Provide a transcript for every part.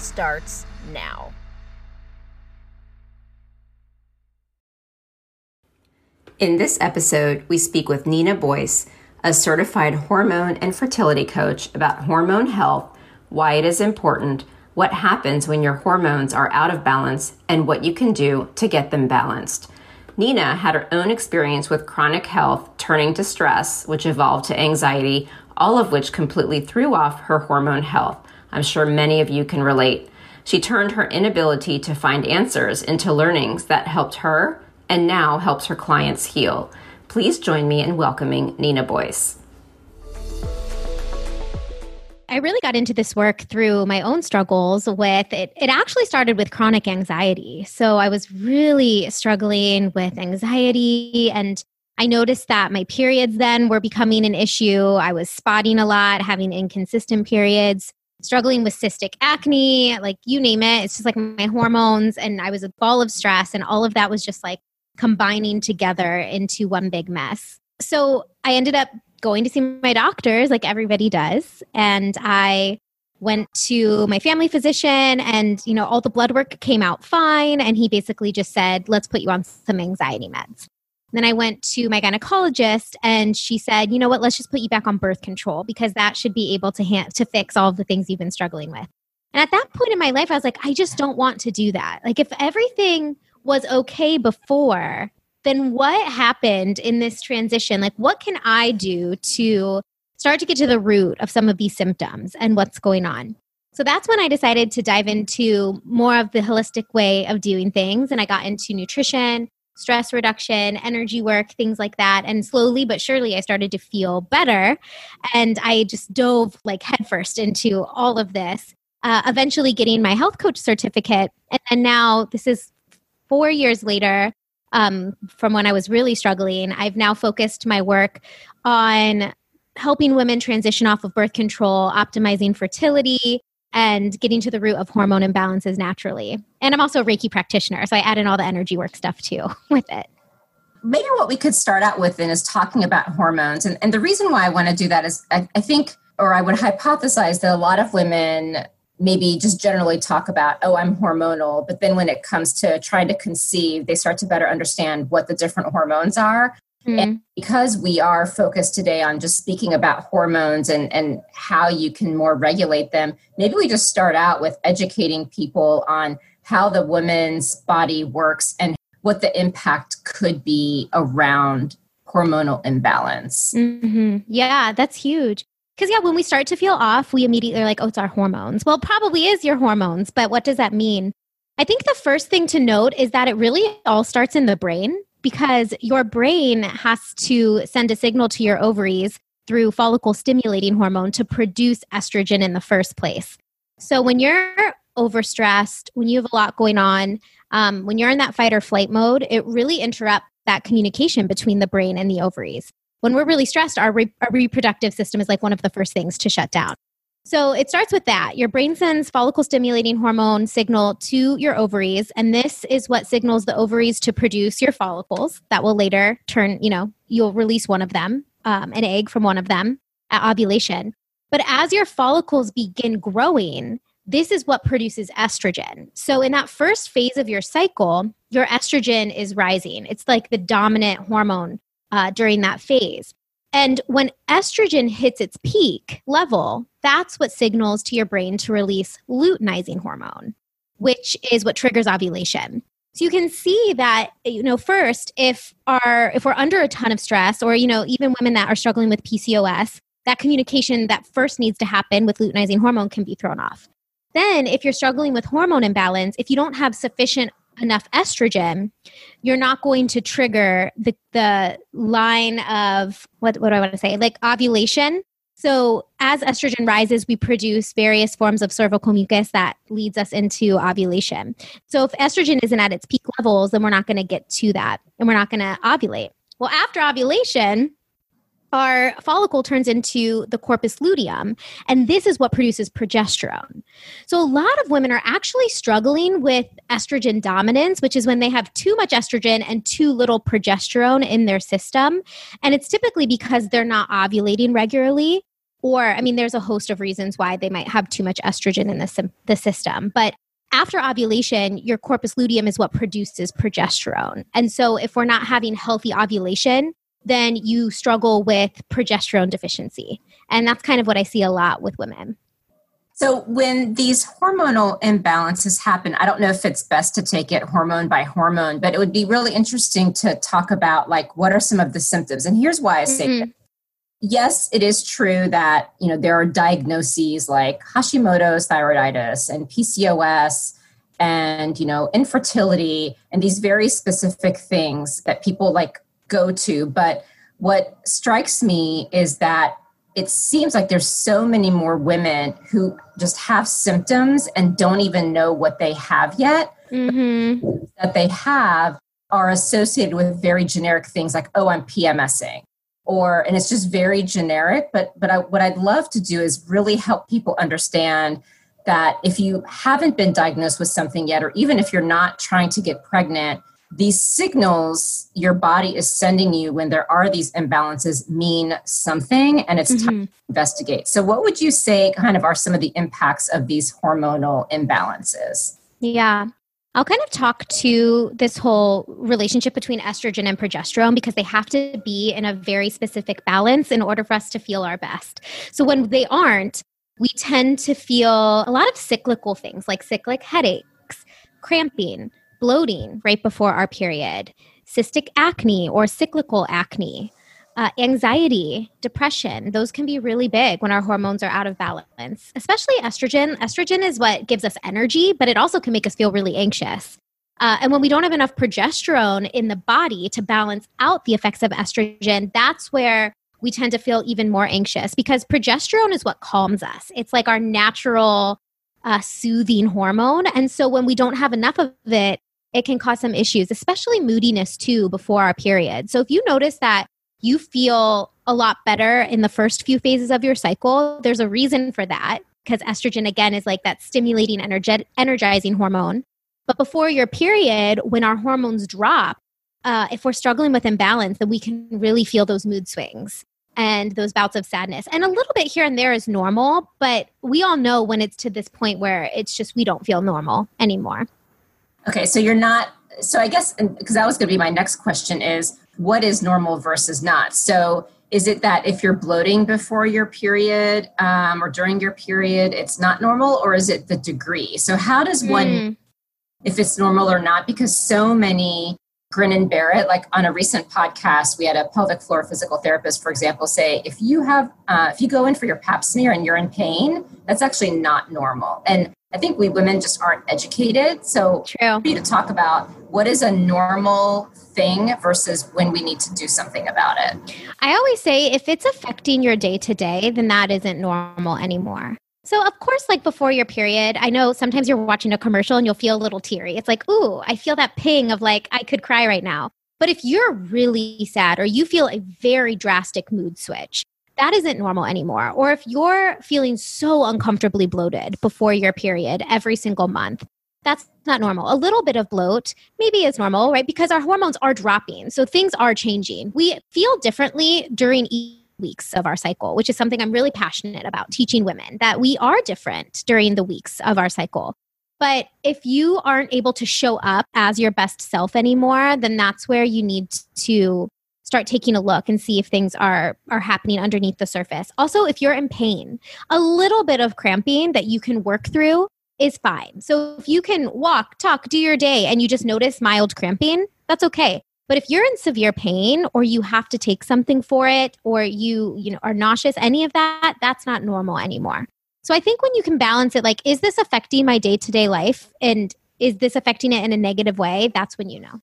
starts now. In this episode, we speak with Nina Boyce, a certified hormone and fertility coach, about hormone health, why it is important, what happens when your hormones are out of balance, and what you can do to get them balanced. Nina had her own experience with chronic health turning to stress, which evolved to anxiety, all of which completely threw off her hormone health. I'm sure many of you can relate. She turned her inability to find answers into learnings that helped her and now helps her clients heal. Please join me in welcoming Nina Boyce. I really got into this work through my own struggles with it. It actually started with chronic anxiety. So I was really struggling with anxiety and I noticed that my periods then were becoming an issue. I was spotting a lot, having inconsistent periods, struggling with cystic acne, like you name it. It's just like my hormones and I was a ball of stress and all of that was just like combining together into one big mess. So I ended up going to see my doctors like everybody does and i went to my family physician and you know all the blood work came out fine and he basically just said let's put you on some anxiety meds then i went to my gynecologist and she said you know what let's just put you back on birth control because that should be able to ha- to fix all of the things you've been struggling with and at that point in my life i was like i just don't want to do that like if everything was okay before then what happened in this transition? Like, what can I do to start to get to the root of some of these symptoms and what's going on? So that's when I decided to dive into more of the holistic way of doing things. And I got into nutrition, stress reduction, energy work, things like that. And slowly but surely, I started to feel better. And I just dove like headfirst into all of this, uh, eventually getting my health coach certificate. And, and now this is four years later um, from when I was really struggling. I've now focused my work on helping women transition off of birth control, optimizing fertility, and getting to the root of hormone imbalances naturally. And I'm also a Reiki practitioner, so I add in all the energy work stuff too with it. Maybe what we could start out with then is talking about hormones. And, and the reason why I want to do that is I, I think, or I would hypothesize that a lot of women maybe just generally talk about, oh, I'm hormonal. But then when it comes to trying to conceive, they start to better understand what the different hormones are. Mm. And because we are focused today on just speaking about hormones and, and how you can more regulate them, maybe we just start out with educating people on how the woman's body works and what the impact could be around hormonal imbalance. hmm Yeah, that's huge. Because, yeah, when we start to feel off, we immediately are like, oh, it's our hormones. Well, probably is your hormones, but what does that mean? I think the first thing to note is that it really all starts in the brain because your brain has to send a signal to your ovaries through follicle stimulating hormone to produce estrogen in the first place. So when you're overstressed, when you have a lot going on, um, when you're in that fight or flight mode, it really interrupts that communication between the brain and the ovaries when we're really stressed, our, re- our reproductive system is like one of the first things to shut down. So it starts with that. Your brain sends follicle stimulating hormone signal to your ovaries, and this is what signals the ovaries to produce your follicles that will later turn, you know, you'll release one of them, um, an egg from one of them at ovulation. But as your follicles begin growing, this is what produces estrogen. So in that first phase of your cycle, your estrogen is rising. It's like the dominant hormone uh, during that phase. And when estrogen hits its peak level, that's what signals to your brain to release luteinizing hormone, which is what triggers ovulation. So you can see that you know first if our if we're under a ton of stress or you know even women that are struggling with PCOS, that communication that first needs to happen with luteinizing hormone can be thrown off. Then if you're struggling with hormone imbalance, if you don't have sufficient enough estrogen, you're not going to trigger the the line of what what do I want to say? Like ovulation so, as estrogen rises, we produce various forms of cervical mucus that leads us into ovulation. So, if estrogen isn't at its peak levels, then we're not going to get to that and we're not going to ovulate. Well, after ovulation, our follicle turns into the corpus luteum, and this is what produces progesterone. So, a lot of women are actually struggling with estrogen dominance, which is when they have too much estrogen and too little progesterone in their system. And it's typically because they're not ovulating regularly or i mean there's a host of reasons why they might have too much estrogen in the, the system but after ovulation your corpus luteum is what produces progesterone and so if we're not having healthy ovulation then you struggle with progesterone deficiency. And that's kind of what i see a lot with women. So when these hormonal imbalances happen, I don't know if it's best to take it hormone by hormone, but it would be really interesting to talk about like what are some of the symptoms. And here's why I say mm-hmm. yes, it is true that you know there are diagnoses like Hashimoto's thyroiditis and PCOS and you know infertility and these very specific things that people like go to. But what strikes me is that it seems like there's so many more women who just have symptoms and don't even know what they have yet. Mm-hmm. that they have are associated with very generic things like oh i'm pmsing or and it's just very generic but but I, what i'd love to do is really help people understand that if you haven't been diagnosed with something yet or even if you're not trying to get pregnant these signals your body is sending you when there are these imbalances mean something and it's mm-hmm. time to investigate so what would you say kind of are some of the impacts of these hormonal imbalances yeah I'll kind of talk to this whole relationship between estrogen and progesterone because they have to be in a very specific balance in order for us to feel our best. So when they aren't, we tend to feel a lot of cyclical things like cyclic headaches, cramping, bloating right before our period, cystic acne or cyclical acne, uh, anxiety, depression, those can be really big when our hormones are out of balance, especially estrogen. Estrogen is what gives us energy, but it also can make us feel really anxious. Uh, and when we don't have enough progesterone in the body to balance out the effects of estrogen, that's where we tend to feel even more anxious because progesterone is what calms us. It's like our natural uh, soothing hormone. And so when we don't have enough of it, it can cause some issues, especially moodiness too before our period. So if you notice that you feel a lot better in the first few phases of your cycle. There's a reason for that because estrogen, again, is like that stimulating, energet- energizing hormone. But before your period, when our hormones drop, uh, if we're struggling with imbalance, then we can really feel those mood swings and those bouts of sadness. And a little bit here and there is normal, but we all know when it's to this point where it's just we don't feel normal anymore. Okay, so you're not, so I guess, because that was going to be my next question is what is normal versus not. So, is it that if you're bloating before your period um, or during your period, it's not normal, or is it the degree? So, how does one, mm. if it's normal or not? Because so many grin and bear it. Like on a recent podcast, we had a pelvic floor physical therapist, for example, say if you have, uh, if you go in for your pap smear and you're in pain, that's actually not normal. And I think we women just aren't educated. So, True. to talk about what is a normal thing versus when we need to do something about it. I always say if it's affecting your day to day, then that isn't normal anymore. So, of course, like before your period, I know sometimes you're watching a commercial and you'll feel a little teary. It's like, ooh, I feel that ping of like, I could cry right now. But if you're really sad or you feel a very drastic mood switch, that isn't normal anymore. Or if you're feeling so uncomfortably bloated before your period every single month, that's not normal. A little bit of bloat maybe is normal, right? Because our hormones are dropping. So things are changing. We feel differently during each weeks of our cycle, which is something I'm really passionate about teaching women that we are different during the weeks of our cycle. But if you aren't able to show up as your best self anymore, then that's where you need to start taking a look and see if things are are happening underneath the surface. Also, if you're in pain, a little bit of cramping that you can work through is fine. So if you can walk, talk, do your day and you just notice mild cramping, that's okay. But if you're in severe pain or you have to take something for it or you, you know, are nauseous, any of that, that's not normal anymore. So I think when you can balance it like is this affecting my day-to-day life and is this affecting it in a negative way? That's when you know.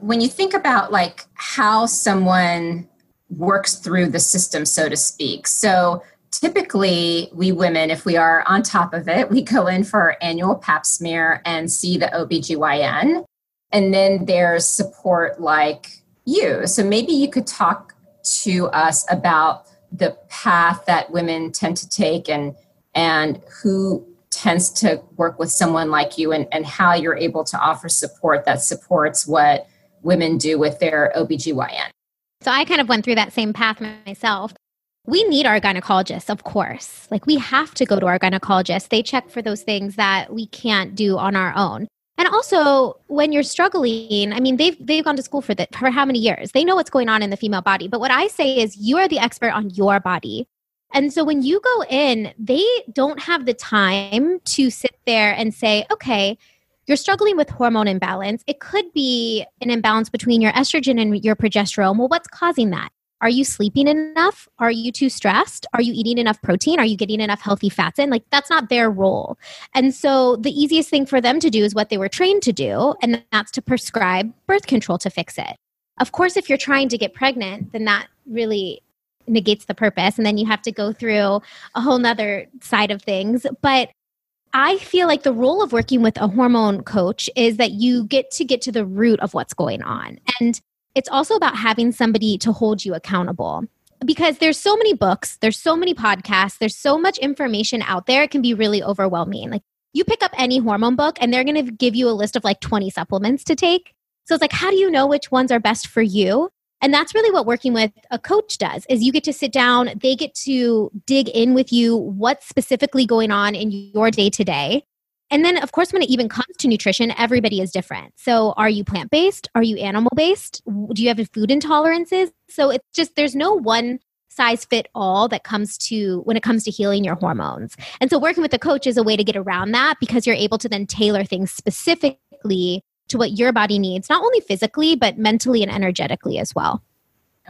When you think about like how someone works through the system so to speak. So typically we women if we are on top of it we go in for our annual pap smear and see the obgyn and then there's support like you so maybe you could talk to us about the path that women tend to take and and who tends to work with someone like you and, and how you're able to offer support that supports what women do with their obgyn so i kind of went through that same path myself we need our gynecologists, of course. Like we have to go to our gynecologist. They check for those things that we can't do on our own. And also, when you're struggling, I mean, they've they've gone to school for that for how many years? They know what's going on in the female body. But what I say is, you are the expert on your body. And so when you go in, they don't have the time to sit there and say, okay, you're struggling with hormone imbalance. It could be an imbalance between your estrogen and your progesterone. Well, what's causing that? Are you sleeping enough? Are you too stressed? Are you eating enough protein? Are you getting enough healthy fats in? Like, that's not their role. And so, the easiest thing for them to do is what they were trained to do, and that's to prescribe birth control to fix it. Of course, if you're trying to get pregnant, then that really negates the purpose. And then you have to go through a whole nother side of things. But I feel like the role of working with a hormone coach is that you get to get to the root of what's going on. And it's also about having somebody to hold you accountable because there's so many books, there's so many podcasts, there's so much information out there, it can be really overwhelming. Like you pick up any hormone book and they're going to give you a list of like 20 supplements to take. So it's like how do you know which ones are best for you? And that's really what working with a coach does is you get to sit down, they get to dig in with you what's specifically going on in your day to day and then, of course, when it even comes to nutrition, everybody is different. So, are you plant based? Are you animal based? Do you have food intolerances? So, it's just there's no one size fit all that comes to when it comes to healing your hormones. And so, working with a coach is a way to get around that because you're able to then tailor things specifically to what your body needs, not only physically, but mentally and energetically as well.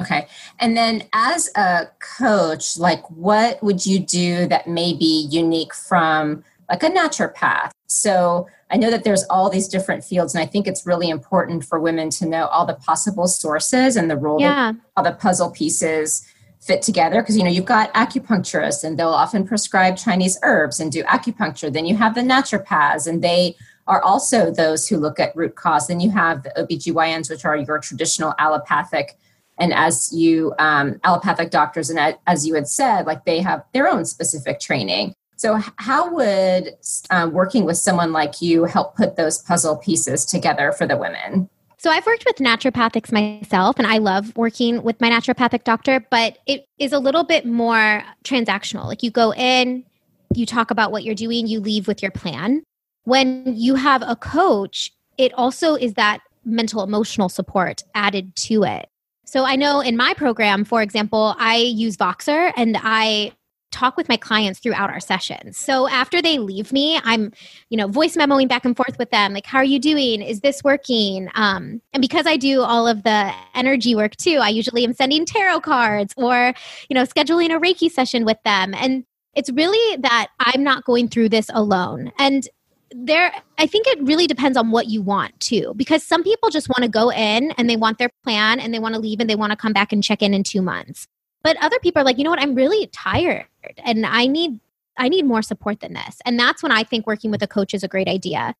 Okay. And then as a coach, like what would you do that may be unique from like a naturopath. So I know that there's all these different fields, and I think it's really important for women to know all the possible sources and the role yeah. that all the puzzle pieces fit together. Because you know you've got acupuncturists, and they'll often prescribe Chinese herbs and do acupuncture. Then you have the naturopaths, and they are also those who look at root cause. Then you have the OBGYNs, which are your traditional allopathic and as you um, allopathic doctors and as you had said like they have their own specific training so, how would um, working with someone like you help put those puzzle pieces together for the women? So, I've worked with naturopathics myself, and I love working with my naturopathic doctor, but it is a little bit more transactional. Like, you go in, you talk about what you're doing, you leave with your plan. When you have a coach, it also is that mental emotional support added to it. So I know in my program, for example, I use Voxer and I talk with my clients throughout our sessions. So after they leave me, I'm, you know, voice memoing back and forth with them, like, how are you doing? Is this working? Um, and because I do all of the energy work too, I usually am sending tarot cards or, you know, scheduling a Reiki session with them. And it's really that I'm not going through this alone. And there i think it really depends on what you want too because some people just want to go in and they want their plan and they want to leave and they want to come back and check in in two months but other people are like, you know what, I'm really tired and I need I need more support than this. And that's when I think working with a coach is a great idea.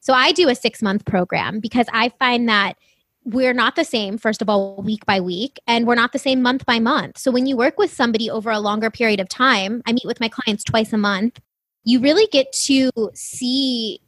So I do a 6 month program because I find that we're not the same, first of all, week by week, and we're not the same month by month. So when you work with somebody over a longer period of time, I meet with my clients twice a month, you really get to see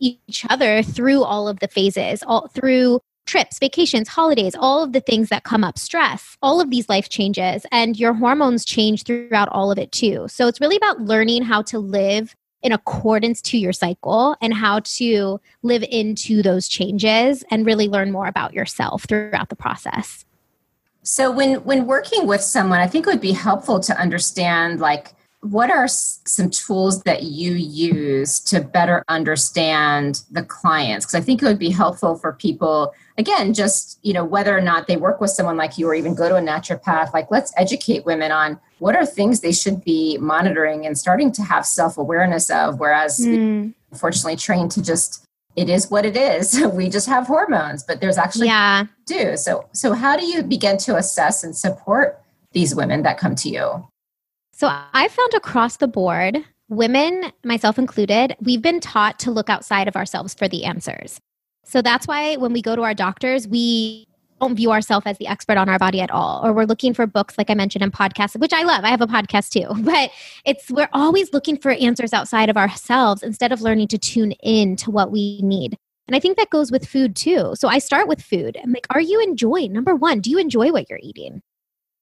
each other through all of the phases, all through trips, vacations, holidays, all of the things that come up, stress, all of these life changes, and your hormones change throughout all of it too. So it's really about learning how to live in accordance to your cycle and how to live into those changes and really learn more about yourself throughout the process. So when when working with someone, I think it would be helpful to understand like what are some tools that you use to better understand the clients? Because i think it would be helpful for people again just you know whether or not they work with someone like you or even go to a naturopath like let's educate women on what are things they should be monitoring and starting to have self-awareness of whereas mm. unfortunately trained to just it is what it is. We just have hormones but there's actually yeah. do. So so how do you begin to assess and support these women that come to you so I found across the board, women, myself included, we've been taught to look outside of ourselves for the answers. So that's why when we go to our doctors, we don't view ourselves as the expert on our body at all or we're looking for books like i mentioned and podcasts which i love. I have a podcast too but it's we're always looking for answers outside of ourselves instead of learning to tune in to what we need. And i think that goes with food too. So i start with food. I'm like are you enjoying number one do you enjoy what you're eating?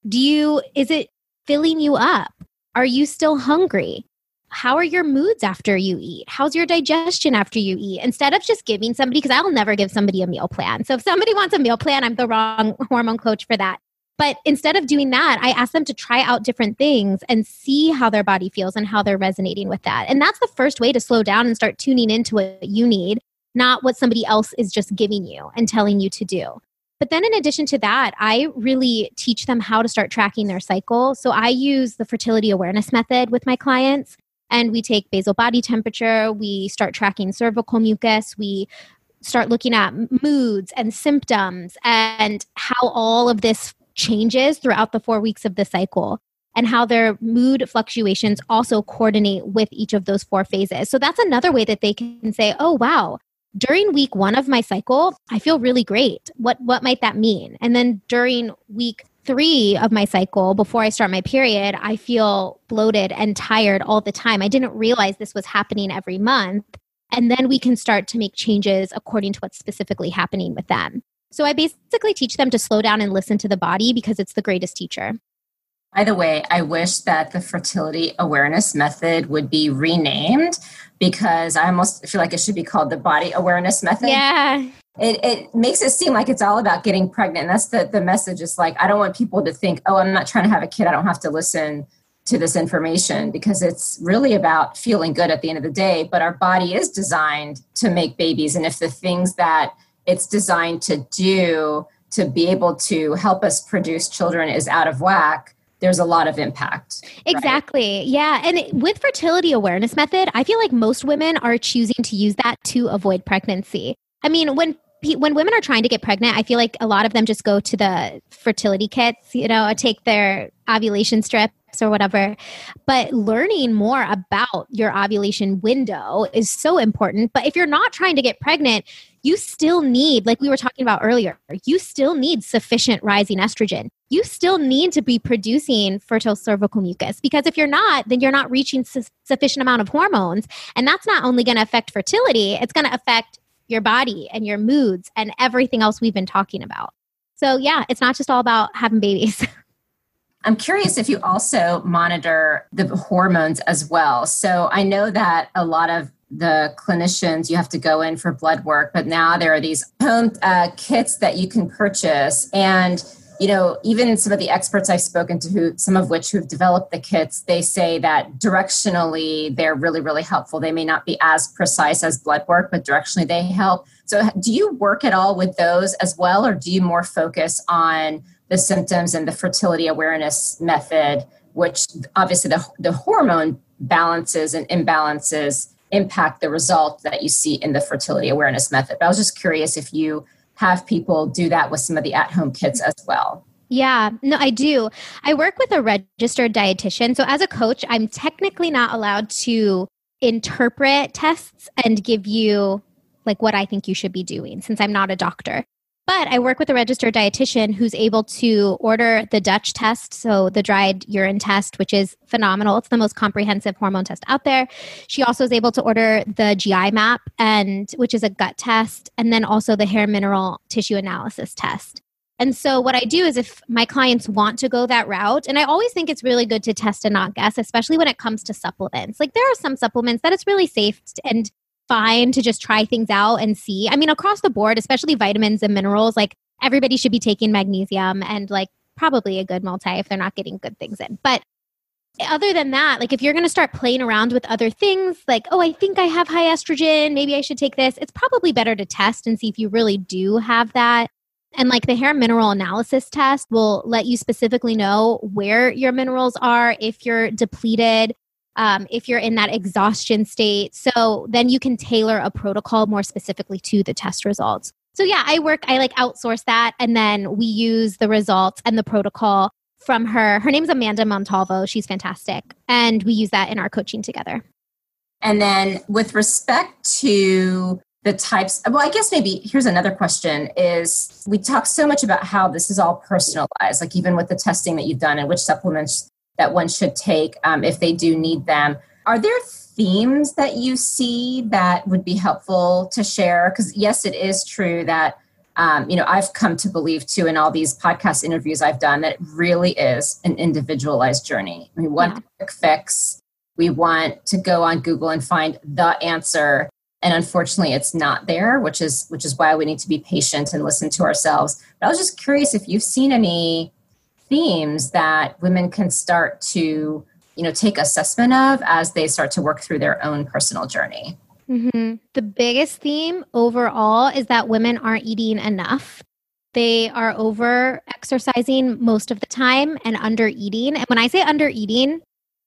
Do you is it filling you up are you still hungry? How are your moods after you eat? How's your digestion after you eat? Instead of just giving somebody, because I'll never give somebody a meal plan. So if somebody wants a meal plan, I'm the wrong hormone coach for that. But instead of doing that, I ask them to try out different things and see how their body feels and how they're resonating with that. And that's the first way to slow down and start tuning into what you need, not what somebody else is just giving you and telling you to do. But then, in addition to that, I really teach them how to start tracking their cycle. So I use the fertility awareness method with my clients, and we take basal body temperature, we start tracking cervical mucus, we start looking at moods and symptoms and how all of this changes throughout the four weeks of the cycle and how their mood fluctuations also coordinate with each of those four phases. So that's another way that they can say, oh, wow, during week one of my cycle, I feel really great. What what might that mean? And then during week three of my cycle, before I start my period, I feel bloated and tired all the time. I didn't realize this was happening every month. And then we can start to make changes according to what's specifically happening with them. So I basically teach them to slow down and listen to the body because it's the greatest teacher. By the way, I wish that the fertility awareness method would be renamed because I almost feel like it should be called the body awareness method. Yeah. It, it makes it seem like it's all about getting pregnant. And that's the, the message is like, I don't want people to think, oh, I'm not trying to have a kid. I don't have to listen to this information because it's really about feeling good at the end of the day. But our body is designed to make babies. And if the things that it's designed to do to be able to help us produce children is out of whack, there's a lot of impact. Exactly. Right? Yeah. And with fertility awareness method, I feel like most women are choosing to use that to avoid pregnancy. I mean, when when women are trying to get pregnant, I feel like a lot of them just go to the fertility kits, you know, take their ovulation strips or whatever. But learning more about your ovulation window is so important. But if you're not trying to get pregnant, you still need, like we were talking about earlier, you still need sufficient rising estrogen. You still need to be producing fertile cervical mucus because if you're not, then you're not reaching su- sufficient amount of hormones. And that's not only going to affect fertility, it's going to affect your body and your moods and everything else we've been talking about. So, yeah, it's not just all about having babies. I'm curious if you also monitor the hormones as well. So, I know that a lot of the clinicians you have to go in for blood work, but now there are these home uh, kits that you can purchase. And you know, even some of the experts I've spoken to, who some of which who've developed the kits, they say that directionally they're really, really helpful. They may not be as precise as blood work, but directionally they help. So, do you work at all with those as well, or do you more focus on the symptoms and the fertility awareness method, which obviously the, the hormone balances and imbalances impact the result that you see in the fertility awareness method? But I was just curious if you have people do that with some of the at home kits as well. Yeah, no, I do. I work with a registered dietitian. So, as a coach, I'm technically not allowed to interpret tests and give you like what I think you should be doing since I'm not a doctor. But I work with a registered dietitian who's able to order the DUTCH test, so the dried urine test, which is phenomenal. It's the most comprehensive hormone test out there. She also is able to order the GI map and which is a gut test, and then also the hair mineral tissue analysis test. And so, what I do is if my clients want to go that route, and I always think it's really good to test and not guess, especially when it comes to supplements. Like, there are some supplements that it's really safe to and fine to just try things out and see. I mean, across the board, especially vitamins and minerals, like everybody should be taking magnesium and like probably a good multi if they're not getting good things in. But other than that, like if you're going to start playing around with other things, like, oh, I think I have high estrogen, maybe I should take this, it's probably better to test and see if you really do have that and like the hair mineral analysis test will let you specifically know where your minerals are, if you're depleted, um, if you're in that exhaustion state. So then you can tailor a protocol more specifically to the test results. So yeah, I work, I like outsource that. And then we use the results and the protocol from her. Her name's Amanda Montalvo. She's fantastic. And we use that in our coaching together. And then with respect to the types well i guess maybe here's another question is we talk so much about how this is all personalized like even with the testing that you've done and which supplements that one should take um, if they do need them. Are there themes that you see that would be helpful to share? Because yes it is true that um, you know i've come to believe too in all these podcast interviews i've done that it really is an individualized journey. We want yeah. quick fix. We want to go on google and find the answer. And unfortunately it's not there which is which is why we need to be patient and listen to ourselves. But i was just curious if you've seen any themes that women can start to you know take assessment of as they start to work through their own personal journey. Mm-hmm. the biggest theme overall is that women aren't eating enough. They are over exercising most of the time and under eating and when i say under eating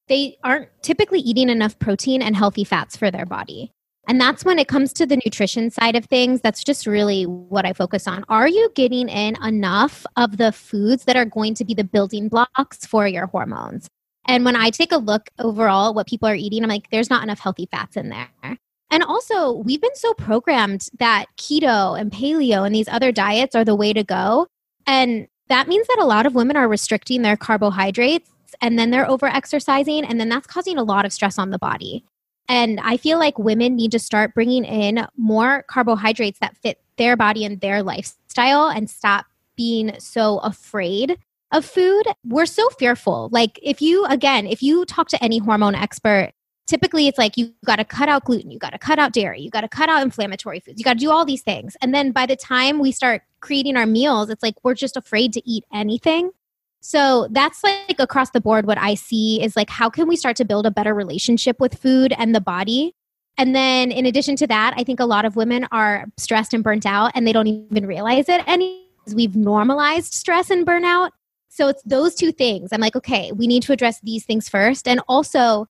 they aren't typically eating enough protein and healthy fats for their body and that's when it comes to the nutrition side of things, that's just really what I focus on. Are you getting in enough of the foods that are going to be the building blocks for your hormones? And when I take a look overall what people are eating, I'm like, there's not enough healthy fats in there. And also, we've been so programmed that keto and paleo and these other diets are the way to go. And that means that a lot of women are restricting their carbohydrates and then they're over exercising. And then that's causing a lot of stress on the body. And I feel like women need to start bringing in more carbohydrates that fit their body and their lifestyle and stop being so afraid of food. We're so fearful. Like, if you, again, if you talk to any hormone expert, typically it's like you got to cut out gluten, you got to cut out dairy, you got to cut out inflammatory foods, you got to do all these things. And then by the time we start creating our meals, it's like we're just afraid to eat anything. So that's like across the board what I see is like how can we start to build a better relationship with food and the body? And then in addition to that, I think a lot of women are stressed and burnt out and they don't even realize it any we've normalized stress and burnout. So it's those two things. I'm like, okay, we need to address these things first. And also,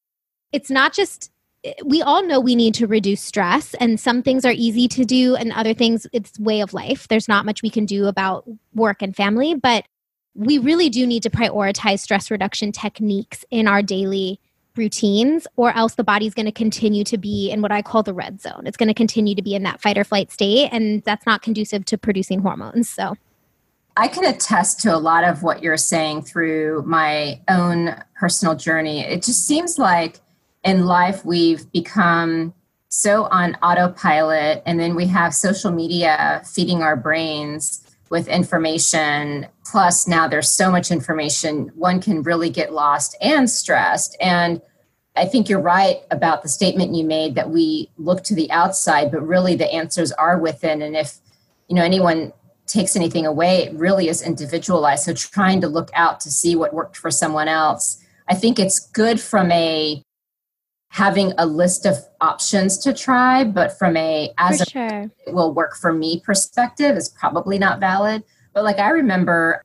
it's not just eh, we all know we need to reduce stress and some things are easy to do and other things it's way of life there's not much we can do about work and family but we really do need to prioritize stress reduction techniques in our daily routines, or else the body's going to continue to be in what I call the red zone. It's going to continue to be in that fight or flight state, and that's not conducive to producing hormones. So, I can attest to a lot of what you're saying through my own personal journey. It just seems like in life we've become so on autopilot, and then we have social media feeding our brains with information. Plus, now there's so much information, one can really get lost and stressed. And I think you're right about the statement you made that we look to the outside, but really the answers are within. And if you know anyone takes anything away, it really is individualized. So trying to look out to see what worked for someone else. I think it's good from a having a list of options to try, but from a as for a sure. it will work for me perspective is probably not valid. But like I remember,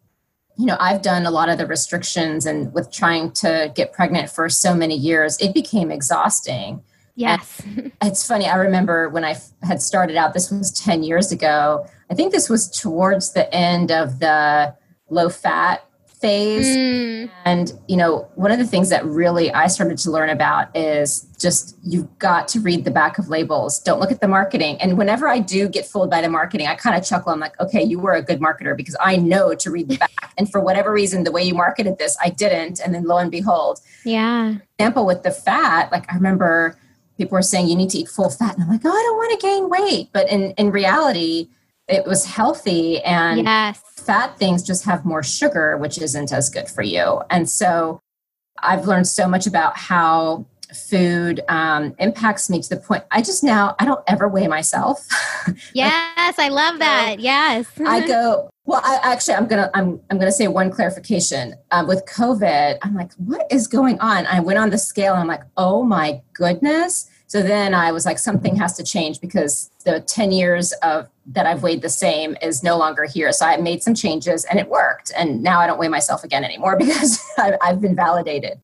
you know, I've done a lot of the restrictions and with trying to get pregnant for so many years, it became exhausting. Yes. And it's funny. I remember when I had started out, this was 10 years ago. I think this was towards the end of the low fat phase. Mm. And, you know, one of the things that really I started to learn about is just you've got to read the back of labels. Don't look at the marketing. And whenever I do get fooled by the marketing, I kind of chuckle. I'm like, okay, you were a good marketer because I know to read the back. and for whatever reason, the way you marketed this, I didn't. And then lo and behold. Yeah. Example with the fat, like I remember people were saying you need to eat full fat. And I'm like, oh, I don't want to gain weight. But in, in reality, it was healthy and yes. fat things just have more sugar which isn't as good for you. And so i've learned so much about how food um, impacts me to the point i just now i don't ever weigh myself. Yes i love that. Yes. I go well I, actually i'm gonna i'm, I'm gonna say one clarification. Um, with covid i'm like what is going on? I went on the scale and i'm like oh my goodness so then I was like, something has to change because the 10 years of that I've weighed the same is no longer here. So I made some changes and it worked. And now I don't weigh myself again anymore because I've been validated.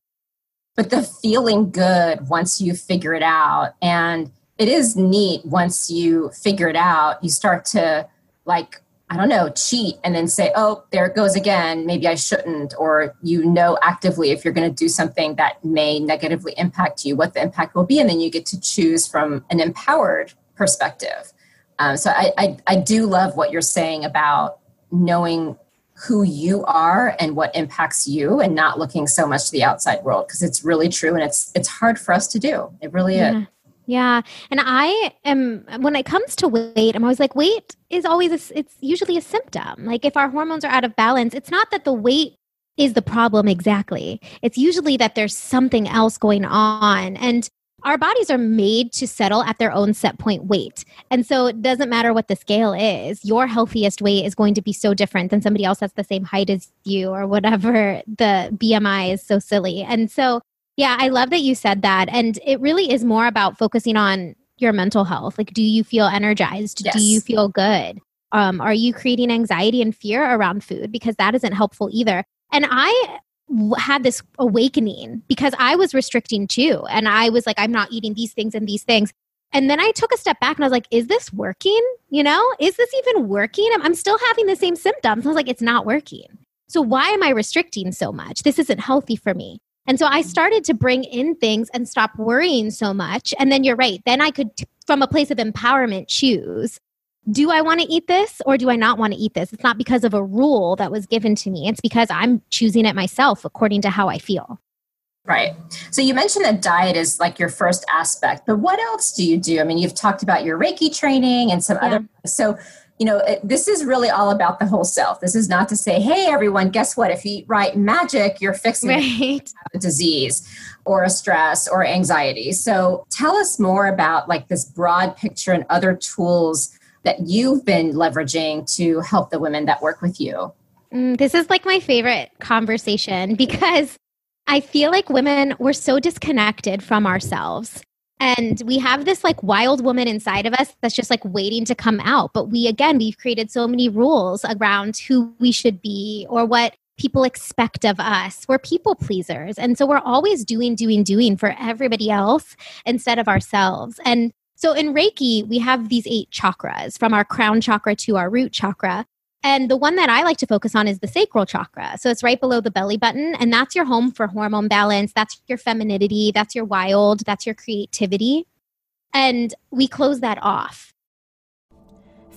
But the feeling good once you figure it out, and it is neat once you figure it out, you start to like I don't know, cheat and then say, oh, there it goes again. Maybe I shouldn't. Or you know actively if you're going to do something that may negatively impact you, what the impact will be. And then you get to choose from an empowered perspective. Um, so I, I, I do love what you're saying about knowing who you are and what impacts you and not looking so much to the outside world because it's really true and it's it's hard for us to do it really yeah. is yeah. And I am, when it comes to weight, I'm always like, weight is always, a, it's usually a symptom. Like if our hormones are out of balance, it's not that the weight is the problem exactly. It's usually that there's something else going on. And our bodies are made to settle at their own set point weight. And so it doesn't matter what the scale is, your healthiest weight is going to be so different than somebody else that's the same height as you or whatever the BMI is so silly. And so yeah, I love that you said that. And it really is more about focusing on your mental health. Like, do you feel energized? Yes. Do you feel good? Um, are you creating anxiety and fear around food? Because that isn't helpful either. And I had this awakening because I was restricting too. And I was like, I'm not eating these things and these things. And then I took a step back and I was like, is this working? You know, is this even working? I'm, I'm still having the same symptoms. I was like, it's not working. So why am I restricting so much? This isn't healthy for me. And so I started to bring in things and stop worrying so much. And then you're right. Then I could, from a place of empowerment, choose do I want to eat this or do I not want to eat this? It's not because of a rule that was given to me. It's because I'm choosing it myself according to how I feel. Right. So you mentioned that diet is like your first aspect, but what else do you do? I mean, you've talked about your Reiki training and some yeah. other. So you know, it, this is really all about the whole self. This is not to say, hey, everyone, guess what? If you eat right magic, you're fixing right. a disease or a stress or anxiety. So tell us more about like this broad picture and other tools that you've been leveraging to help the women that work with you. Mm, this is like my favorite conversation because I feel like women, we're so disconnected from ourselves. And we have this like wild woman inside of us that's just like waiting to come out. But we, again, we've created so many rules around who we should be or what people expect of us. We're people pleasers. And so we're always doing, doing, doing for everybody else instead of ourselves. And so in Reiki, we have these eight chakras from our crown chakra to our root chakra. And the one that I like to focus on is the sacral chakra. So it's right below the belly button, and that's your home for hormone balance. That's your femininity. That's your wild. That's your creativity. And we close that off.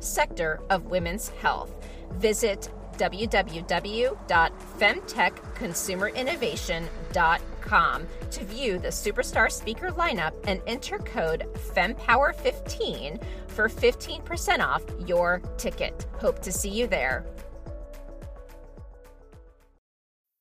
sector of women's health. Visit www.femtechconsumerinnovation.com to view the superstar speaker lineup and enter code FEMPOWER15 for 15% off your ticket. Hope to see you there.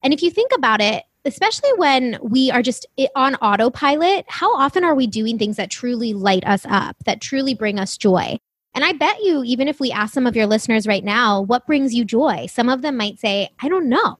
And if you think about it, especially when we are just on autopilot, how often are we doing things that truly light us up, that truly bring us joy? And I bet you, even if we ask some of your listeners right now, what brings you joy? Some of them might say, I don't know.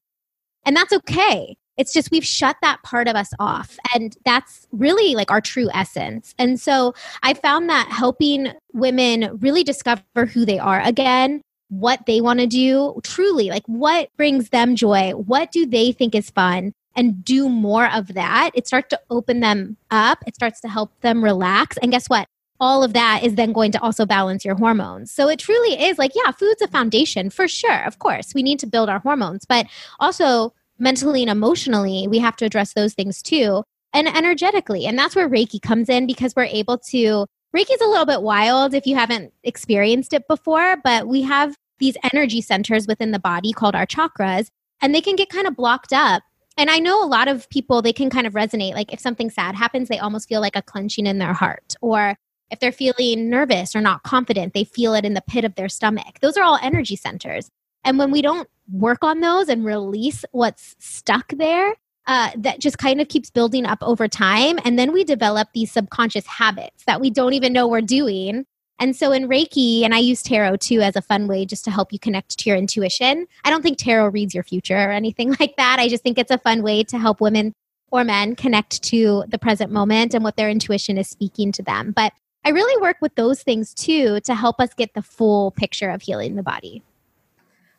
And that's okay. It's just we've shut that part of us off. And that's really like our true essence. And so I found that helping women really discover who they are again, what they want to do, truly, like what brings them joy, what do they think is fun, and do more of that, it starts to open them up. It starts to help them relax. And guess what? All of that is then going to also balance your hormones. So it truly is like, yeah, food's a foundation for sure. Of course, we need to build our hormones, but also mentally and emotionally, we have to address those things too. And energetically. And that's where Reiki comes in because we're able to. Reiki's a little bit wild if you haven't experienced it before, but we have these energy centers within the body called our chakras, and they can get kind of blocked up and I know a lot of people, they can kind of resonate. Like if something sad happens, they almost feel like a clenching in their heart. Or if they're feeling nervous or not confident, they feel it in the pit of their stomach. Those are all energy centers. And when we don't work on those and release what's stuck there, uh, that just kind of keeps building up over time. And then we develop these subconscious habits that we don't even know we're doing and so in Reiki, and I use tarot too as a fun way just to help you connect to your intuition. I don't think tarot reads your future or anything like that. I just think it's a fun way to help women or men connect to the present moment and what their intuition is speaking to them. But I really work with those things too to help us get the full picture of healing the body.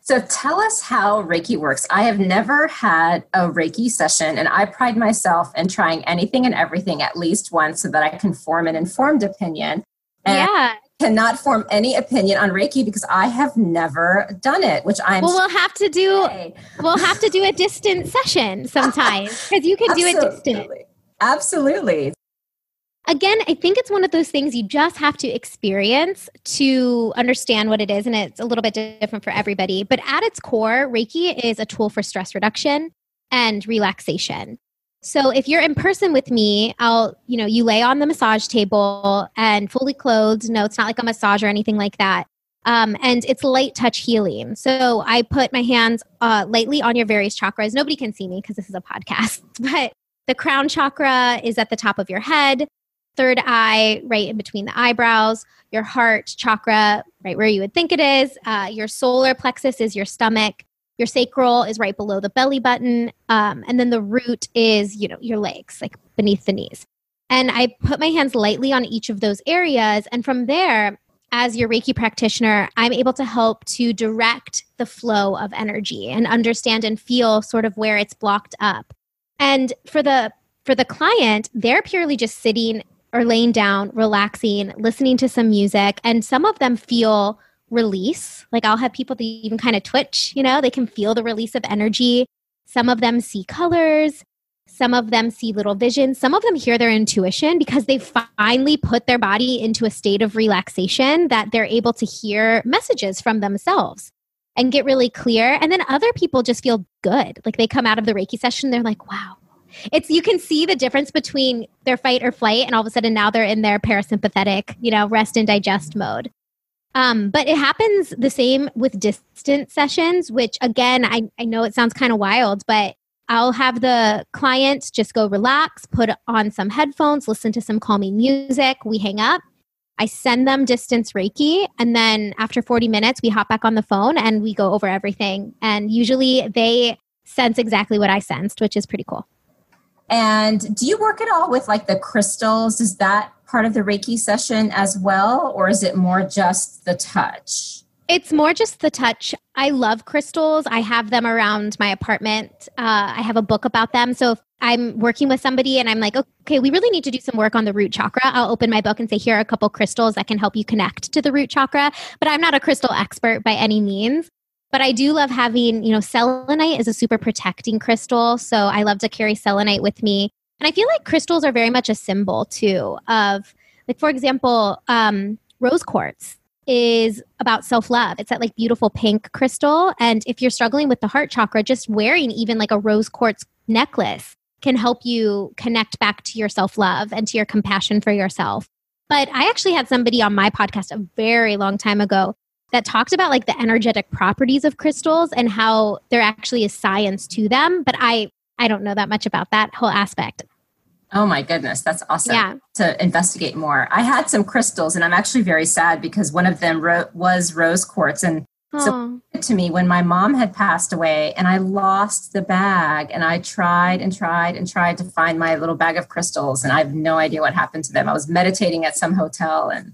So tell us how Reiki works. I have never had a Reiki session, and I pride myself in trying anything and everything at least once so that I can form an informed opinion. And yeah cannot form any opinion on Reiki because I have never done it, which I'm. Well, we'll have to do. We'll have to do a distant session sometime because you can do it distant. Absolutely. Again, I think it's one of those things you just have to experience to understand what it is, and it's a little bit different for everybody. But at its core, Reiki is a tool for stress reduction and relaxation. So if you're in person with me, I'll, you know, you lay on the massage table and fully clothed. No, it's not like a massage or anything like that. Um, and it's light touch healing. So I put my hands uh, lightly on your various chakras. Nobody can see me because this is a podcast, but the crown chakra is at the top of your head, third eye right in between the eyebrows, your heart chakra right where you would think it is, uh, your solar plexus is your stomach, your sacral is right below the belly button. Um, and then the root is, you know, your legs, like beneath the knees. And I put my hands lightly on each of those areas. And from there, as your Reiki practitioner, I'm able to help to direct the flow of energy and understand and feel sort of where it's blocked up. And for the for the client, they're purely just sitting or laying down, relaxing, listening to some music, and some of them feel release. Like I'll have people that even kind of twitch, you know, they can feel the release of energy. Some of them see colors. Some of them see little visions. Some of them hear their intuition because they finally put their body into a state of relaxation that they're able to hear messages from themselves and get really clear. And then other people just feel good. Like they come out of the Reiki session, they're like, wow. It's you can see the difference between their fight or flight, and all of a sudden now they're in their parasympathetic, you know, rest and digest mode. Um, but it happens the same with distance sessions, which again, I, I know it sounds kind of wild, but I'll have the client just go relax, put on some headphones, listen to some calming music. We hang up. I send them distance Reiki. And then after 40 minutes, we hop back on the phone and we go over everything. And usually they sense exactly what I sensed, which is pretty cool. And do you work at all with like the crystals? Is that part of the Reiki session as well, or is it more just the touch? It's more just the touch. I love crystals. I have them around my apartment. Uh, I have a book about them. So if I'm working with somebody and I'm like, okay, we really need to do some work on the root chakra, I'll open my book and say, here are a couple crystals that can help you connect to the root chakra. But I'm not a crystal expert by any means. But I do love having, you know, selenite is a super protecting crystal. So I love to carry selenite with me. And I feel like crystals are very much a symbol too of, like, for example, um, rose quartz is about self love. It's that like beautiful pink crystal. And if you're struggling with the heart chakra, just wearing even like a rose quartz necklace can help you connect back to your self love and to your compassion for yourself. But I actually had somebody on my podcast a very long time ago that talked about like the energetic properties of crystals and how there actually is science to them. But I I don't know that much about that whole aspect. Oh my goodness, that's awesome yeah. to investigate more. I had some crystals and I'm actually very sad because one of them ro- was rose quartz and So to me when my mom had passed away and I lost the bag and I tried and tried and tried to find my little bag of crystals and I have no idea what happened to them. I was meditating at some hotel and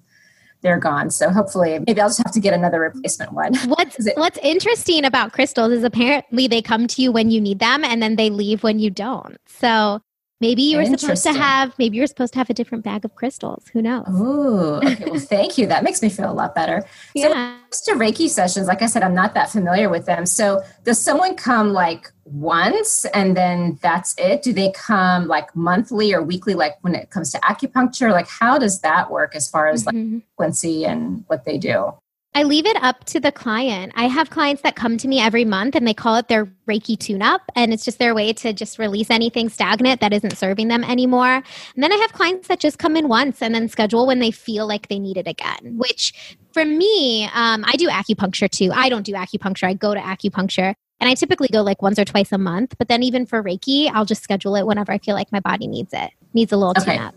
they're gone. So hopefully maybe I'll just have to get another replacement one. What's it, what's interesting about crystals is apparently they come to you when you need them and then they leave when you don't. So Maybe you were supposed to have maybe you were supposed to have a different bag of crystals. Who knows? Oh, okay. Well, thank you. That makes me feel a lot better. Yeah. So to Reiki sessions, like I said, I'm not that familiar with them. So does someone come like once and then that's it? Do they come like monthly or weekly, like when it comes to acupuncture? Like how does that work as far as mm-hmm. like frequency and what they do? I leave it up to the client. I have clients that come to me every month and they call it their Reiki tune up. And it's just their way to just release anything stagnant that isn't serving them anymore. And then I have clients that just come in once and then schedule when they feel like they need it again, which for me, um, I do acupuncture too. I don't do acupuncture, I go to acupuncture. And I typically go like once or twice a month. But then even for Reiki, I'll just schedule it whenever I feel like my body needs it, needs a little okay. tune up.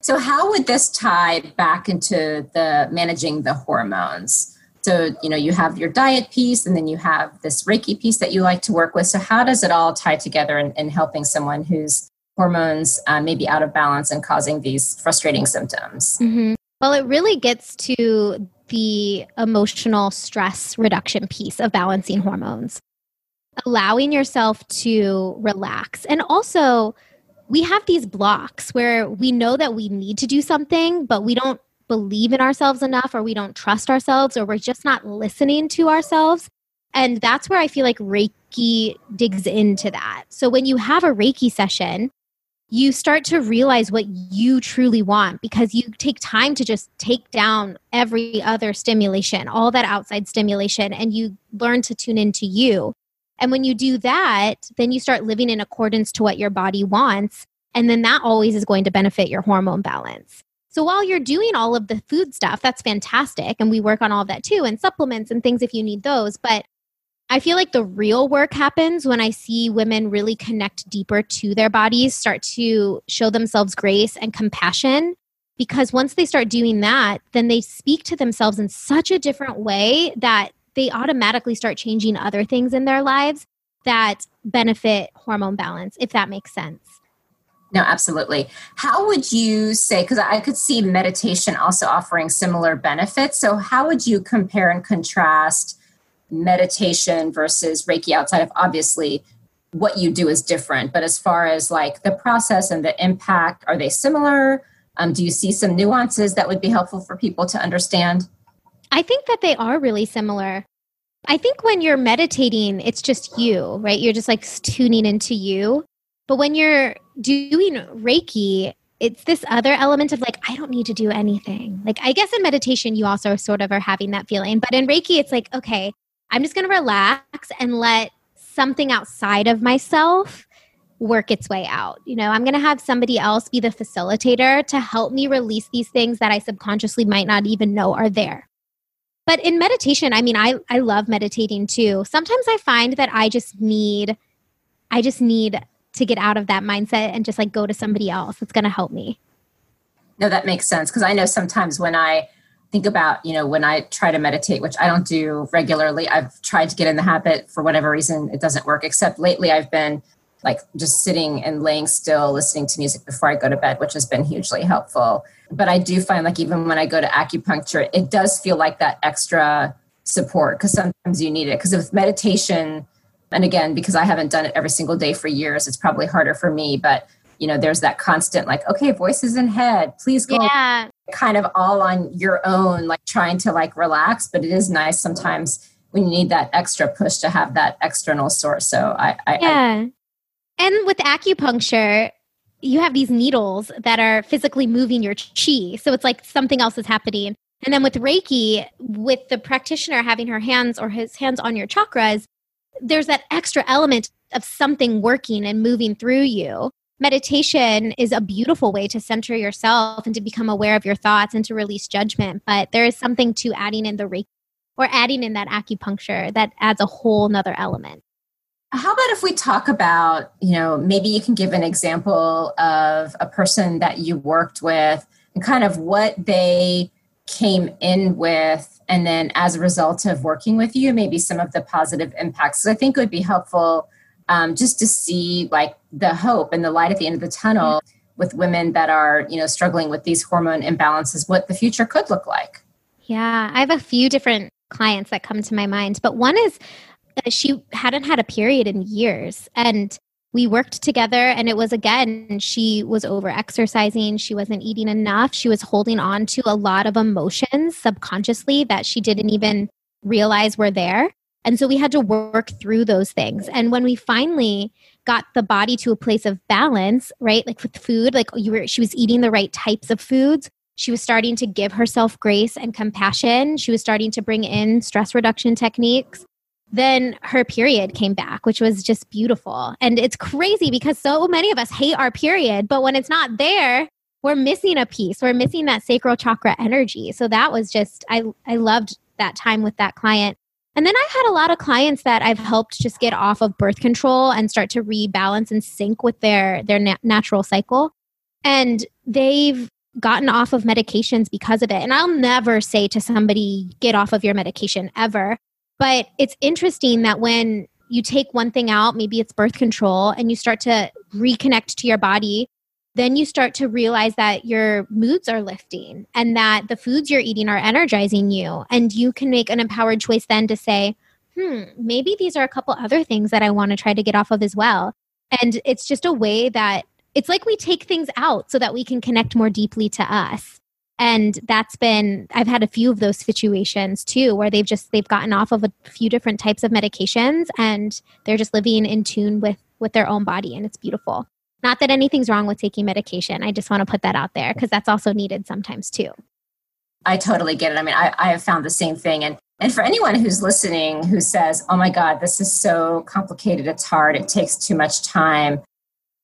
So, how would this tie back into the managing the hormones? So, you know, you have your diet piece and then you have this Reiki piece that you like to work with. So, how does it all tie together in, in helping someone whose hormones uh, may be out of balance and causing these frustrating symptoms? Mm-hmm. Well, it really gets to the emotional stress reduction piece of balancing hormones, allowing yourself to relax and also we have these blocks where we know that we need to do something, but we don't believe in ourselves enough, or we don't trust ourselves, or we're just not listening to ourselves. And that's where I feel like Reiki digs into that. So when you have a Reiki session, you start to realize what you truly want because you take time to just take down every other stimulation, all that outside stimulation, and you learn to tune into you. And when you do that, then you start living in accordance to what your body wants. And then that always is going to benefit your hormone balance. So while you're doing all of the food stuff, that's fantastic. And we work on all of that too, and supplements and things if you need those. But I feel like the real work happens when I see women really connect deeper to their bodies, start to show themselves grace and compassion. Because once they start doing that, then they speak to themselves in such a different way that they automatically start changing other things in their lives that benefit hormone balance, if that makes sense. No, absolutely. How would you say, because I could see meditation also offering similar benefits. So, how would you compare and contrast meditation versus Reiki outside of obviously what you do is different, but as far as like the process and the impact, are they similar? Um, do you see some nuances that would be helpful for people to understand? I think that they are really similar. I think when you're meditating, it's just you, right? You're just like tuning into you. But when you're doing Reiki, it's this other element of like, I don't need to do anything. Like, I guess in meditation, you also sort of are having that feeling. But in Reiki, it's like, okay, I'm just going to relax and let something outside of myself work its way out. You know, I'm going to have somebody else be the facilitator to help me release these things that I subconsciously might not even know are there. But in meditation, I mean, I, I love meditating too. Sometimes I find that I just need, I just need to get out of that mindset and just like go to somebody else that's going to help me. No, that makes sense. Cause I know sometimes when I think about, you know, when I try to meditate, which I don't do regularly, I've tried to get in the habit for whatever reason, it doesn't work, except lately I've been like just sitting and laying still, listening to music before I go to bed, which has been hugely helpful. But I do find like even when I go to acupuncture, it does feel like that extra support because sometimes you need it. Because with meditation, and again, because I haven't done it every single day for years, it's probably harder for me. But you know, there's that constant like, okay, voices in head, please go. Yeah. Kind of all on your own, like trying to like relax. But it is nice sometimes when you need that extra push to have that external source. So I, I yeah. I, and with acupuncture, you have these needles that are physically moving your chi. So it's like something else is happening. And then with Reiki, with the practitioner having her hands or his hands on your chakras, there's that extra element of something working and moving through you. Meditation is a beautiful way to center yourself and to become aware of your thoughts and to release judgment. But there is something to adding in the Reiki or adding in that acupuncture that adds a whole nother element. How about if we talk about, you know, maybe you can give an example of a person that you worked with and kind of what they came in with and then as a result of working with you maybe some of the positive impacts. So i think it would be helpful um, just to see like the hope and the light at the end of the tunnel with women that are you know struggling with these hormone imbalances what the future could look like. Yeah i have a few different clients that come to my mind but one is she hadn't had a period in years. And we worked together and it was again she was over exercising she wasn't eating enough. She was holding on to a lot of emotions subconsciously that she didn't even realize were there. And so we had to work through those things. And when we finally got the body to a place of balance right like with food like you were she was eating the right types of foods. She was starting to give herself grace and compassion. She was starting to bring in stress reduction techniques then her period came back, which was just beautiful. And it's crazy because so many of us hate our period, but when it's not there, we're missing a piece. We're missing that sacral chakra energy. So that was just I I loved that time with that client. And then I've had a lot of clients that I've helped just get off of birth control and start to rebalance and sync with their their na- natural cycle. And they've gotten off of medications because of it. And I'll never say to somebody get off of your medication ever but it's interesting that when you take one thing out, maybe it's birth control, and you start to reconnect to your body, then you start to realize that your moods are lifting and that the foods you're eating are energizing you. And you can make an empowered choice then to say, hmm, maybe these are a couple other things that I want to try to get off of as well. And it's just a way that it's like we take things out so that we can connect more deeply to us and that's been i've had a few of those situations too where they've just they've gotten off of a few different types of medications and they're just living in tune with with their own body and it's beautiful. Not that anything's wrong with taking medication. I just want to put that out there because that's also needed sometimes too. I totally get it. I mean I, I have found the same thing. And and for anyone who's listening who says oh my god this is so complicated. It's hard. It takes too much time.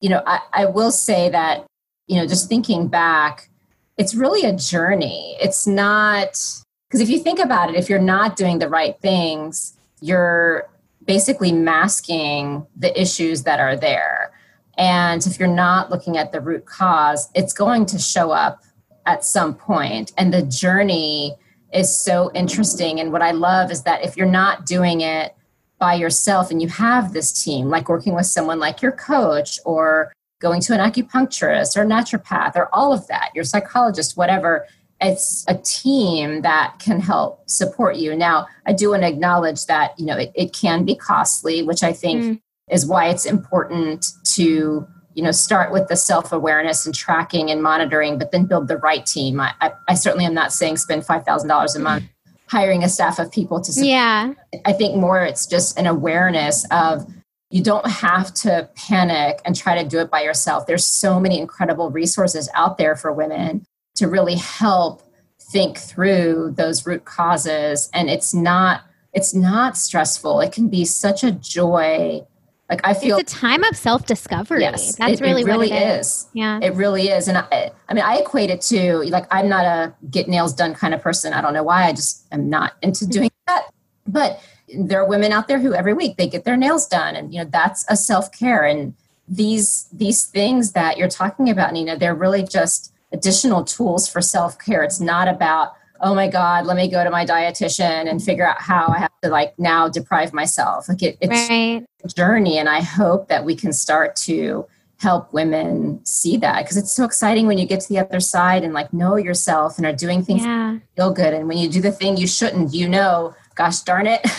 You know i, I will say that you know just thinking back it's really a journey. It's not because if you think about it, if you're not doing the right things, you're basically masking the issues that are there. And if you're not looking at the root cause, it's going to show up at some point. And the journey is so interesting. And what I love is that if you're not doing it by yourself and you have this team, like working with someone like your coach or going to an acupuncturist or naturopath or all of that, your psychologist, whatever. It's a team that can help support you. Now, I do want to acknowledge that, you know, it, it can be costly, which I think mm. is why it's important to, you know, start with the self-awareness and tracking and monitoring, but then build the right team. I, I, I certainly am not saying spend $5,000 a month hiring a staff of people to support. Yeah. I think more it's just an awareness of you don't have to panic and try to do it by yourself. There's so many incredible resources out there for women to really help think through those root causes and it's not it's not stressful. It can be such a joy. Like I feel it's a time of self discovery. Yes, that's it, really it really what it is. is. Yeah, it really is. And I, I mean, I equate it to like I'm not a get nails done kind of person. I don't know why. I just am not into doing that. But there are women out there who every week they get their nails done and you know that's a self-care and these these things that you're talking about nina they're really just additional tools for self-care it's not about oh my god let me go to my dietitian and figure out how i have to like now deprive myself like it, it's right. a journey and i hope that we can start to help women see that because it's so exciting when you get to the other side and like know yourself and are doing things yeah. feel good and when you do the thing you shouldn't you know gosh darn it.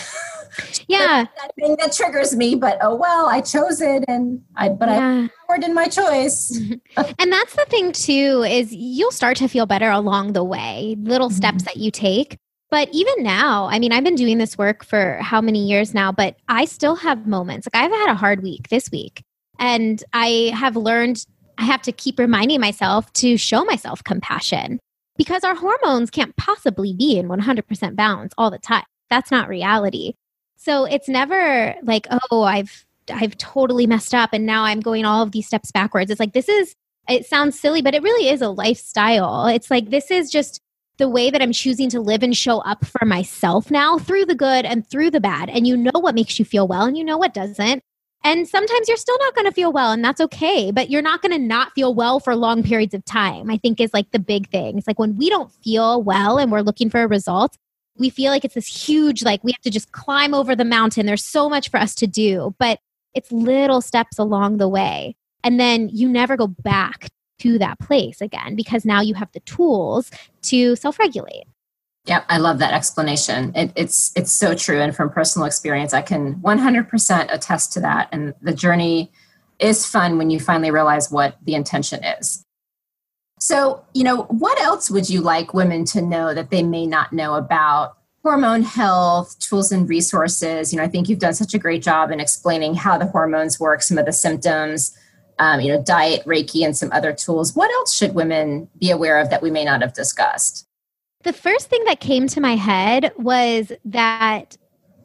Yeah. That thing that triggers me but oh well i chose it and i but yeah. i forward in my choice. And that's the thing too is you'll start to feel better along the way little mm-hmm. steps that you take. But even now i mean i've been doing this work for how many years now but i still have moments. Like i've had a hard week this week and i have learned i have to keep reminding myself to show myself compassion because our hormones can't possibly be in 100% balance all the time that's not reality so it's never like, oh, I've I've totally messed up and now I'm going all of these steps backwards. It's like this is it sounds silly, but it really is a lifestyle. It's like this is just the way that I'm choosing to live and show up for myself now through the good and through the bad. And you know what makes you feel well and you know what doesn't. And sometimes you're still not going to feel well, and that's okay, but you're not going to not feel well for long periods of time, I think is like the big thing. It's like when we don't feel well and we're looking for results, we feel like it's this huge, like we have to just climb over the mountain. There's so much for us to do, but it's little steps along the way. And then you never go back to that place again because now you have the tools to self regulate. Yeah, I love that explanation. It, it's it's so true, and from personal experience, I can 100% attest to that. And the journey is fun when you finally realize what the intention is. So, you know, what else would you like women to know that they may not know about hormone health, tools and resources? You know, I think you've done such a great job in explaining how the hormones work, some of the symptoms, um, you know, diet, Reiki, and some other tools. What else should women be aware of that we may not have discussed? The first thing that came to my head was that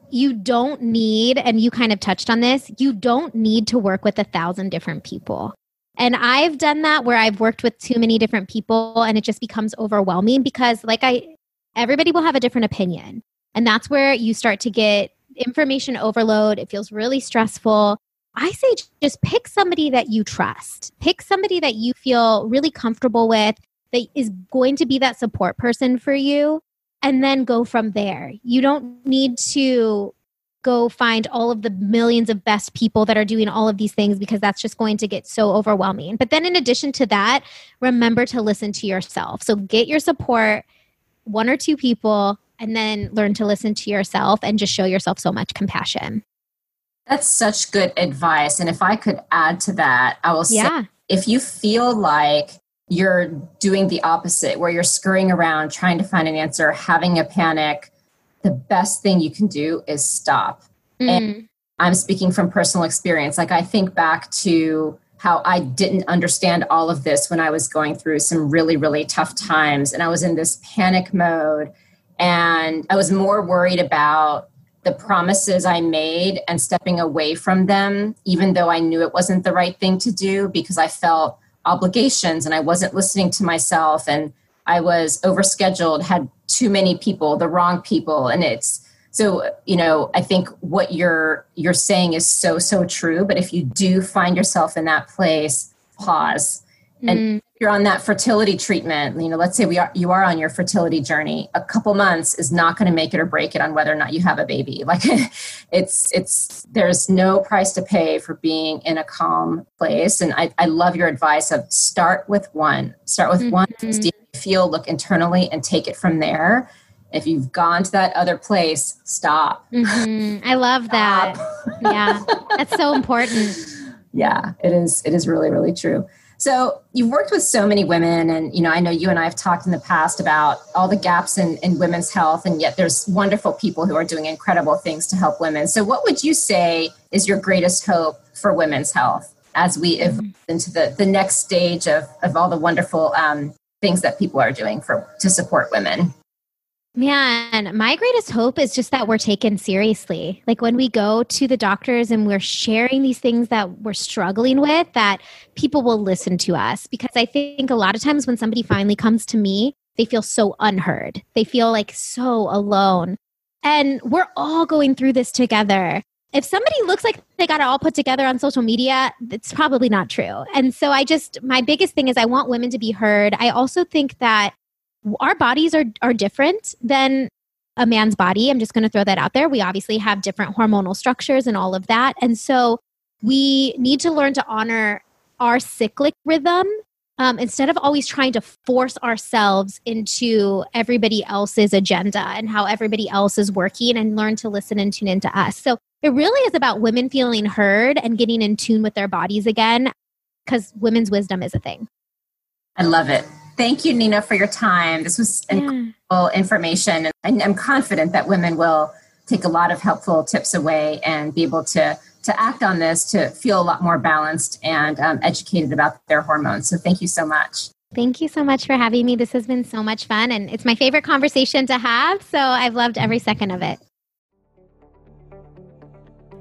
you don't need, and you kind of touched on this, you don't need to work with a thousand different people. And I've done that where I've worked with too many different people and it just becomes overwhelming because, like, I, everybody will have a different opinion. And that's where you start to get information overload. It feels really stressful. I say just pick somebody that you trust. Pick somebody that you feel really comfortable with that is going to be that support person for you and then go from there. You don't need to go find all of the millions of best people that are doing all of these things because that's just going to get so overwhelming. But then, in addition to that, remember to listen to yourself. So, get your support, one or two people, and then learn to listen to yourself and just show yourself so much compassion. That's such good advice. And if I could add to that, I will yeah. say if you feel like you're doing the opposite, where you're scurrying around trying to find an answer, having a panic, the best thing you can do is stop. Mm. And I'm speaking from personal experience. Like I think back to how I didn't understand all of this when I was going through some really, really tough times. And I was in this panic mode. And I was more worried about the promises I made and stepping away from them, even though I knew it wasn't the right thing to do because I felt obligations and I wasn't listening to myself and I was overscheduled, had too many people, the wrong people. And it's so, you know, I think what you're you're saying is so, so true. But if you do find yourself in that place, pause. Mm. And you're on that fertility treatment, you know, let's say we are you are on your fertility journey, a couple months is not going to make it or break it on whether or not you have a baby. Like it's it's there's no price to pay for being in a calm place. And I, I love your advice of start with one. Start with mm-hmm. one, feel, look internally and take it from there. If you've gone to that other place, stop. Mm-hmm. I love stop. that. yeah. That's so important. Yeah, it is it is really, really true. So you've worked with so many women, and you know, I know you and I have talked in the past about all the gaps in, in women's health, and yet there's wonderful people who are doing incredible things to help women. So, what would you say is your greatest hope for women's health as we mm-hmm. evolve into the, the next stage of, of all the wonderful um, things that people are doing for to support women? Man, my greatest hope is just that we're taken seriously. Like when we go to the doctors and we're sharing these things that we're struggling with, that people will listen to us. Because I think a lot of times when somebody finally comes to me, they feel so unheard. They feel like so alone. And we're all going through this together. If somebody looks like they got it all put together on social media, it's probably not true. And so I just, my biggest thing is I want women to be heard. I also think that our bodies are are different than a man's body. I'm just going to throw that out there. We obviously have different hormonal structures and all of that. And so we need to learn to honor our cyclic rhythm um, instead of always trying to force ourselves into everybody else's agenda and how everybody else is working and learn to listen and tune into us. So it really is about women feeling heard and getting in tune with their bodies again because women's wisdom is a thing. I love it. Thank you, Nina, for your time. This was yeah. incredible information. And I'm confident that women will take a lot of helpful tips away and be able to, to act on this to feel a lot more balanced and um, educated about their hormones. So thank you so much. Thank you so much for having me. This has been so much fun, and it's my favorite conversation to have. So I've loved every second of it.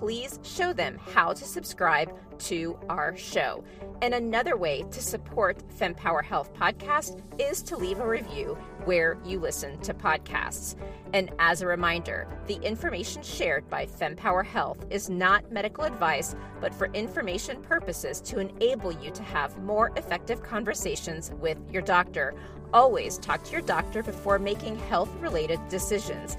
please show them how to subscribe to our show. And another way to support FemPower Health podcast is to leave a review where you listen to podcasts. And as a reminder, the information shared by FemPower Health is not medical advice, but for information purposes to enable you to have more effective conversations with your doctor. Always talk to your doctor before making health related decisions.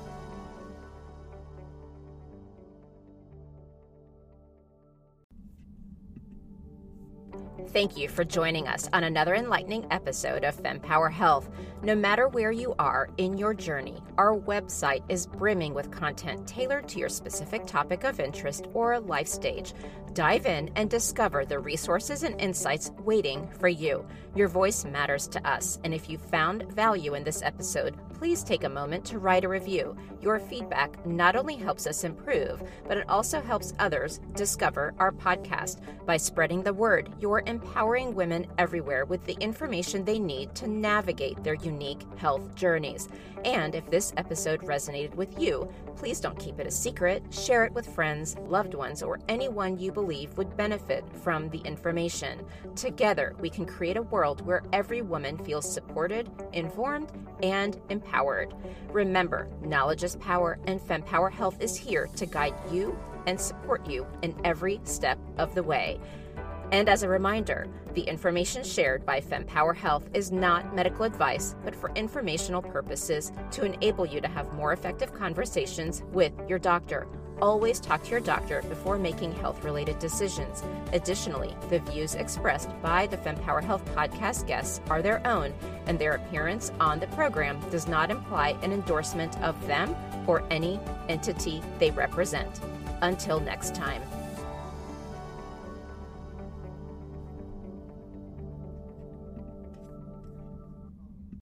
Thank you for joining us on another enlightening episode of FemPower Health. No matter where you are in your journey, our website is brimming with content tailored to your specific topic of interest or life stage. Dive in and discover the resources and insights waiting for you. Your voice matters to us, and if you found value in this episode, please take a moment to write a review. Your feedback not only helps us improve, but it also helps others discover our podcast. By spreading the word, you're empowering women everywhere with the information they need to navigate their unique health journeys. And if this episode resonated with you, please don't keep it a secret. Share it with friends, loved ones, or anyone you believe would benefit from the information. Together, we can create a world where every woman feels supported, informed, and empowered. Remember, knowledge is power, and FemPower Health is here to guide you and support you in every step of the way. And as a reminder, the information shared by FemPower Health is not medical advice, but for informational purposes to enable you to have more effective conversations with your doctor. Always talk to your doctor before making health related decisions. Additionally, the views expressed by the FemPower Health podcast guests are their own, and their appearance on the program does not imply an endorsement of them or any entity they represent. Until next time.